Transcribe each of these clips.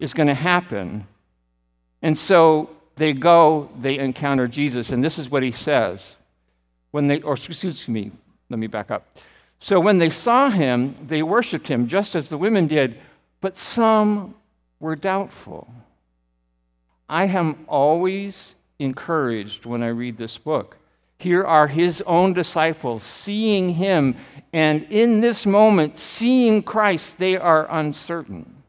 is going to happen. And so they go, they encounter Jesus, and this is what he says. When they, or excuse me, let me back up. So when they saw him, they worshiped him just as the women did, but some were doubtful. I am always encouraged when I read this book. Here are his own disciples seeing him, and in this moment, seeing Christ, they are uncertain.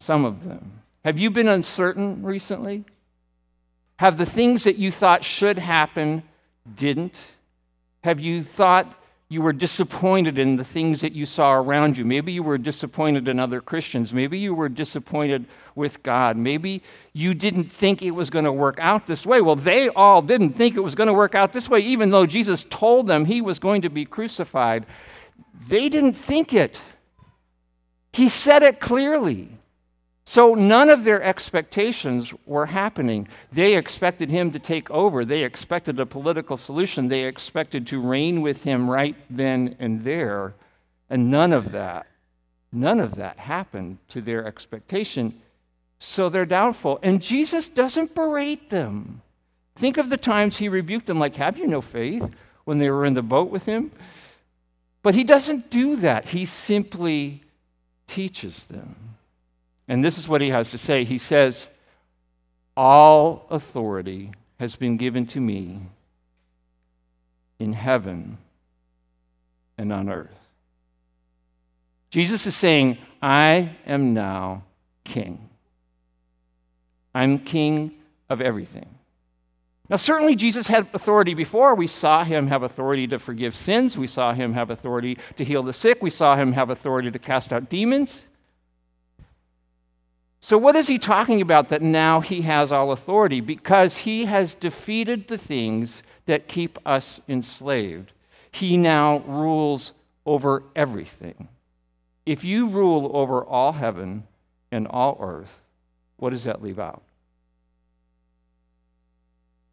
Some of them. Have you been uncertain recently? Have the things that you thought should happen didn't? Have you thought you were disappointed in the things that you saw around you. Maybe you were disappointed in other Christians. Maybe you were disappointed with God. Maybe you didn't think it was going to work out this way. Well, they all didn't think it was going to work out this way, even though Jesus told them he was going to be crucified. They didn't think it. He said it clearly. So none of their expectations were happening. They expected him to take over. They expected a political solution. They expected to reign with him right then and there. And none of that, none of that happened to their expectation. So they're doubtful. And Jesus doesn't berate them. Think of the times he rebuked them, like, Have you no faith? when they were in the boat with him. But he doesn't do that. He simply teaches them. And this is what he has to say. He says, All authority has been given to me in heaven and on earth. Jesus is saying, I am now king. I'm king of everything. Now, certainly, Jesus had authority before. We saw him have authority to forgive sins. We saw him have authority to heal the sick. We saw him have authority to cast out demons. So, what is he talking about that now he has all authority? Because he has defeated the things that keep us enslaved. He now rules over everything. If you rule over all heaven and all earth, what does that leave out?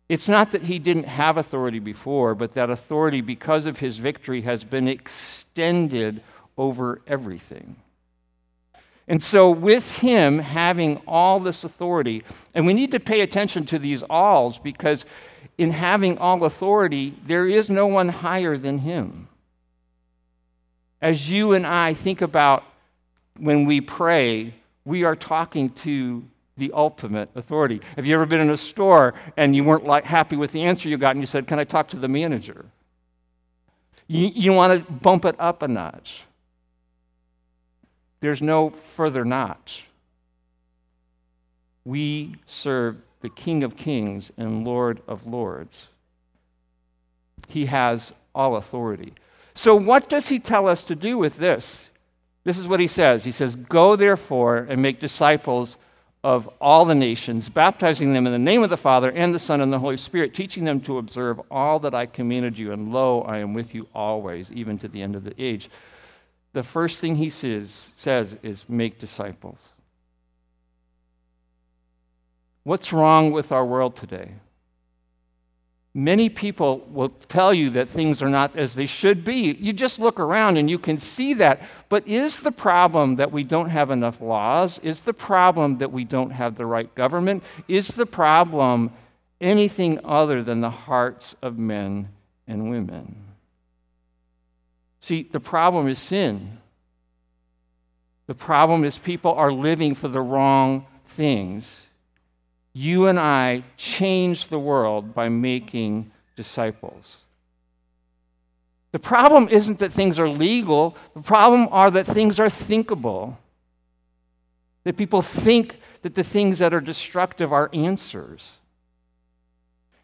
It's not that he didn't have authority before, but that authority, because of his victory, has been extended over everything. And so, with him having all this authority, and we need to pay attention to these alls because in having all authority, there is no one higher than him. As you and I think about when we pray, we are talking to the ultimate authority. Have you ever been in a store and you weren't like happy with the answer you got and you said, Can I talk to the manager? You, you want to bump it up a notch. There's no further notch. We serve the King of Kings and Lord of Lords. He has all authority. So, what does he tell us to do with this? This is what he says. He says, Go therefore and make disciples of all the nations, baptizing them in the name of the Father and the Son and the Holy Spirit, teaching them to observe all that I commanded you. And lo, I am with you always, even to the end of the age the first thing he says, says is make disciples. What's wrong with our world today? Many people will tell you that things are not as they should be. You just look around and you can see that. But is the problem that we don't have enough laws? Is the problem that we don't have the right government? Is the problem anything other than the hearts of men and women? See, the problem is sin. The problem is people are living for the wrong things. You and I change the world by making disciples. The problem isn't that things are legal, the problem are that things are thinkable. That people think that the things that are destructive are answers.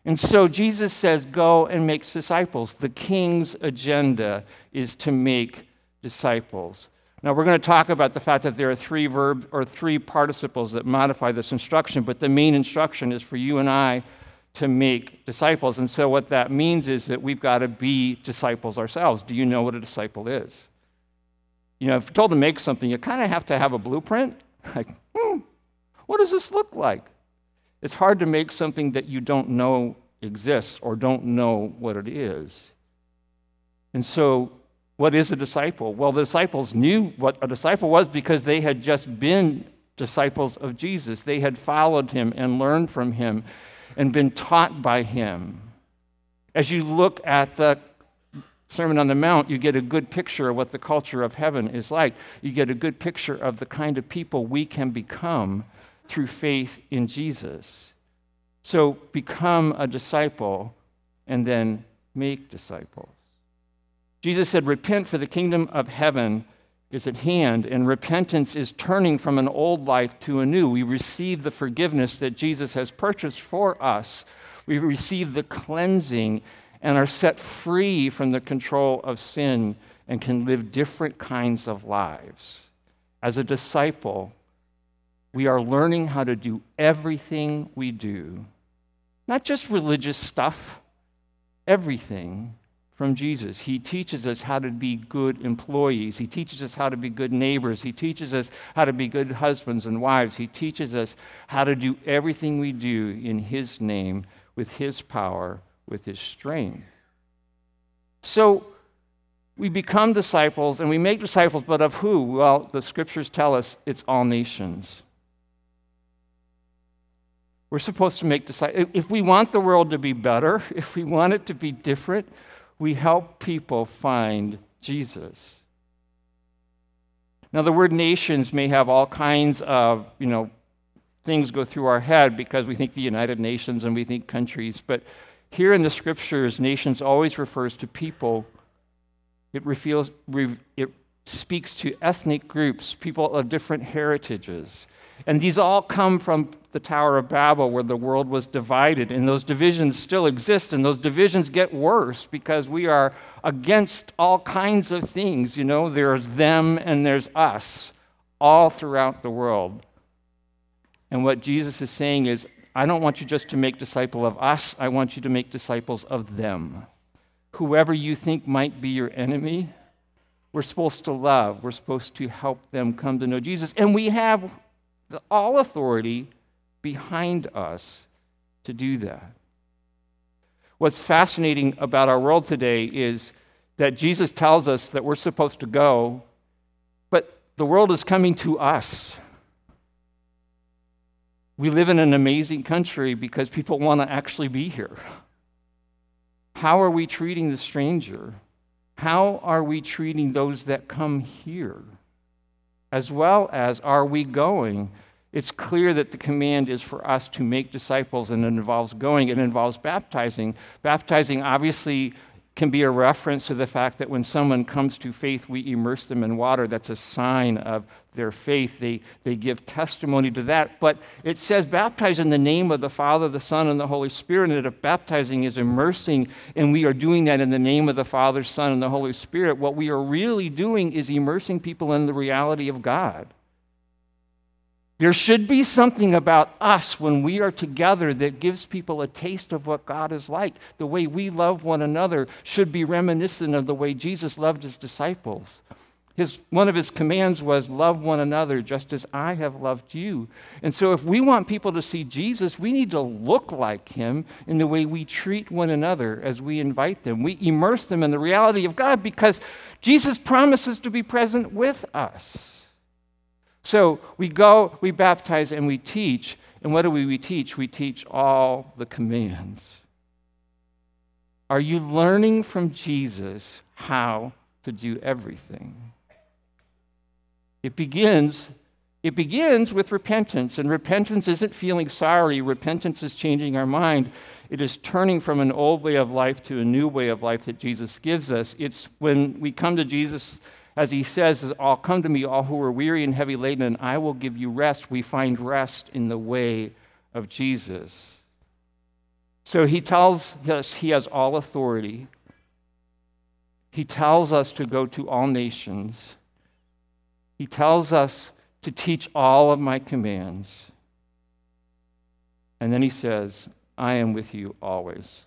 And so Jesus says, Go and make disciples. The king's agenda is to make disciples. Now, we're going to talk about the fact that there are three verbs or three participles that modify this instruction, but the main instruction is for you and I to make disciples. And so, what that means is that we've got to be disciples ourselves. Do you know what a disciple is? You know, if you're told to make something, you kind of have to have a blueprint. Like, hmm, what does this look like? It's hard to make something that you don't know exists or don't know what it is. And so What is a disciple? Well, the disciples knew what a disciple was because they had just been disciples of Jesus. They had followed him and learned from him and been taught by him. As you look at the Sermon on the Mount, you get a good picture of what the culture of heaven is like. You get a good picture of the kind of people we can become through faith in Jesus. So become a disciple and then make disciples. Jesus said, Repent, for the kingdom of heaven is at hand, and repentance is turning from an old life to a new. We receive the forgiveness that Jesus has purchased for us, we receive the cleansing and are set free from the control of sin and can live different kinds of lives. As a disciple, we are learning how to do everything we do, not just religious stuff, everything from Jesus. He teaches us how to be good employees. He teaches us how to be good neighbors. He teaches us how to be good husbands and wives. He teaches us how to do everything we do in His name, with His power, with His strength. So we become disciples and we make disciples, but of who? Well, the scriptures tell us it's all nations. We're supposed to make disciples. If we want the world to be better, if we want it to be different, we help people find Jesus. Now, the word nations may have all kinds of, you know, things go through our head because we think the United Nations and we think countries. But here in the scriptures, nations always refers to people. It, reveals, it speaks to ethnic groups, people of different heritages. And these all come from the Tower of Babel, where the world was divided. And those divisions still exist, and those divisions get worse because we are against all kinds of things. You know, there's them and there's us all throughout the world. And what Jesus is saying is, I don't want you just to make disciple of us, I want you to make disciples of them. Whoever you think might be your enemy, we're supposed to love. We're supposed to help them come to know Jesus. And we have all authority behind us to do that. What's fascinating about our world today is that Jesus tells us that we're supposed to go, but the world is coming to us. We live in an amazing country because people want to actually be here. How are we treating the stranger? How are we treating those that come here? As well as, are we going it's clear that the command is for us to make disciples and it involves going, it involves baptizing. Baptizing obviously can be a reference to the fact that when someone comes to faith, we immerse them in water. That's a sign of their faith. They, they give testimony to that. But it says baptize in the name of the Father, the Son, and the Holy Spirit. And if baptizing is immersing, and we are doing that in the name of the Father, Son, and the Holy Spirit, what we are really doing is immersing people in the reality of God. There should be something about us when we are together that gives people a taste of what God is like. The way we love one another should be reminiscent of the way Jesus loved his disciples. His, one of his commands was, Love one another just as I have loved you. And so, if we want people to see Jesus, we need to look like him in the way we treat one another as we invite them. We immerse them in the reality of God because Jesus promises to be present with us. So we go, we baptize, and we teach. And what do we, we teach? We teach all the commands. Are you learning from Jesus how to do everything? It begins it begins with repentance, and repentance isn't feeling sorry. Repentance is changing our mind. It is turning from an old way of life to a new way of life that Jesus gives us. It's when we come to Jesus as he says, All come to me, all who are weary and heavy laden, and I will give you rest. We find rest in the way of Jesus. So he tells us he has all authority. He tells us to go to all nations. He tells us to teach all of my commands. And then he says, I am with you always.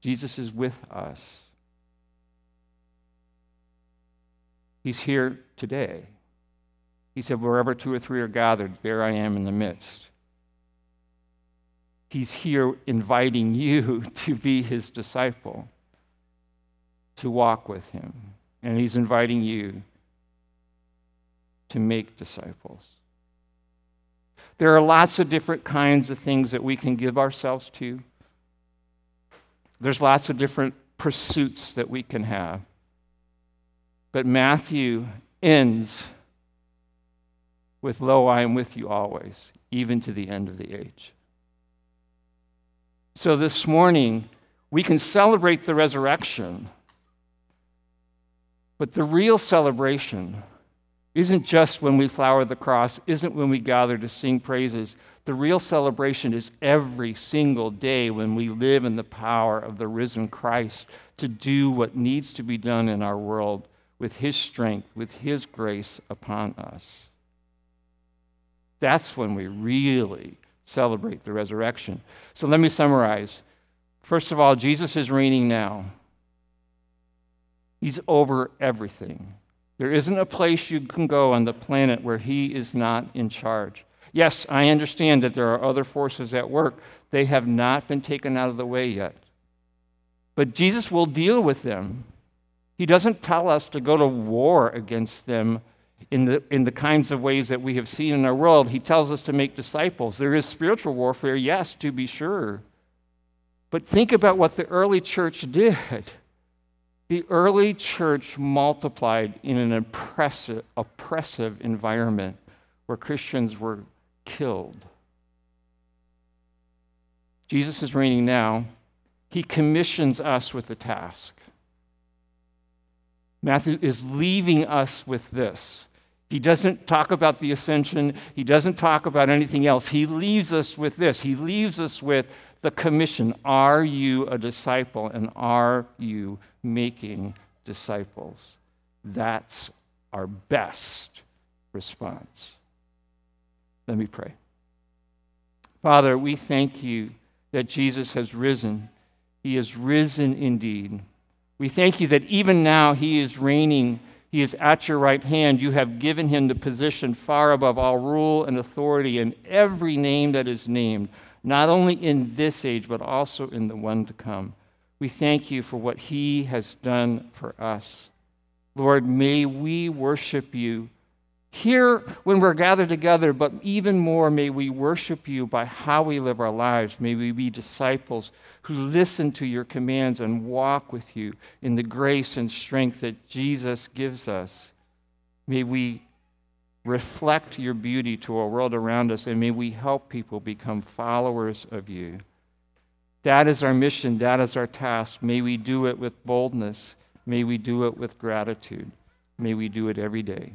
Jesus is with us. He's here today. He said, Wherever two or three are gathered, there I am in the midst. He's here inviting you to be his disciple. to walk with him. And he's inviting you to make disciples. There are lots of different kinds of things that we can give ourselves to. There's lots of different pursuits that we can have. But Matthew ends with, Lo, I am with you always, even to the end of the age. So this morning, we can celebrate the resurrection, but the real celebration isn't just when we flower the cross, isn't when we gather to sing praises. The real celebration is every single day when we live in the power of the risen Christ to do what needs to be done in our world with His strength, with His grace upon us. That's when we really celebrate the resurrection. So let me summarize. First of all, Jesus is reigning now, He's over everything. There isn't a place you can go on the planet where He is not in charge. Yes, I understand that there are other forces at work. They have not been taken out of the way yet. But Jesus will deal with them. He doesn't tell us to go to war against them in the, in the kinds of ways that we have seen in our world. He tells us to make disciples. There is spiritual warfare, yes, to be sure. But think about what the early church did. The early church multiplied in an oppressive, oppressive environment where Christians were killed. Jesus is reigning now. He commissions us with the task. Matthew is leaving us with this he doesn't talk about the ascension. He doesn't talk about anything else. He leaves us with this. He leaves us with the commission Are you a disciple? And are you making disciples? That's our best response. Let me pray. Father, we thank you that Jesus has risen. He has risen indeed. We thank you that even now he is reigning he is at your right hand. You have given him the position far above all rule and authority and every name that is named, not only in this age, but also in the one to come. We thank you for what he has done for us. Lord, may we worship you here when we're gathered together, but even more, may we worship you by how we live our lives. May we be disciples who listen to your commands and walk with you in the grace and strength that Jesus gives us. May we reflect your beauty to our world around us, and may we help people become followers of you. That is our mission, that is our task. May we do it with boldness, may we do it with gratitude, may we do it every day.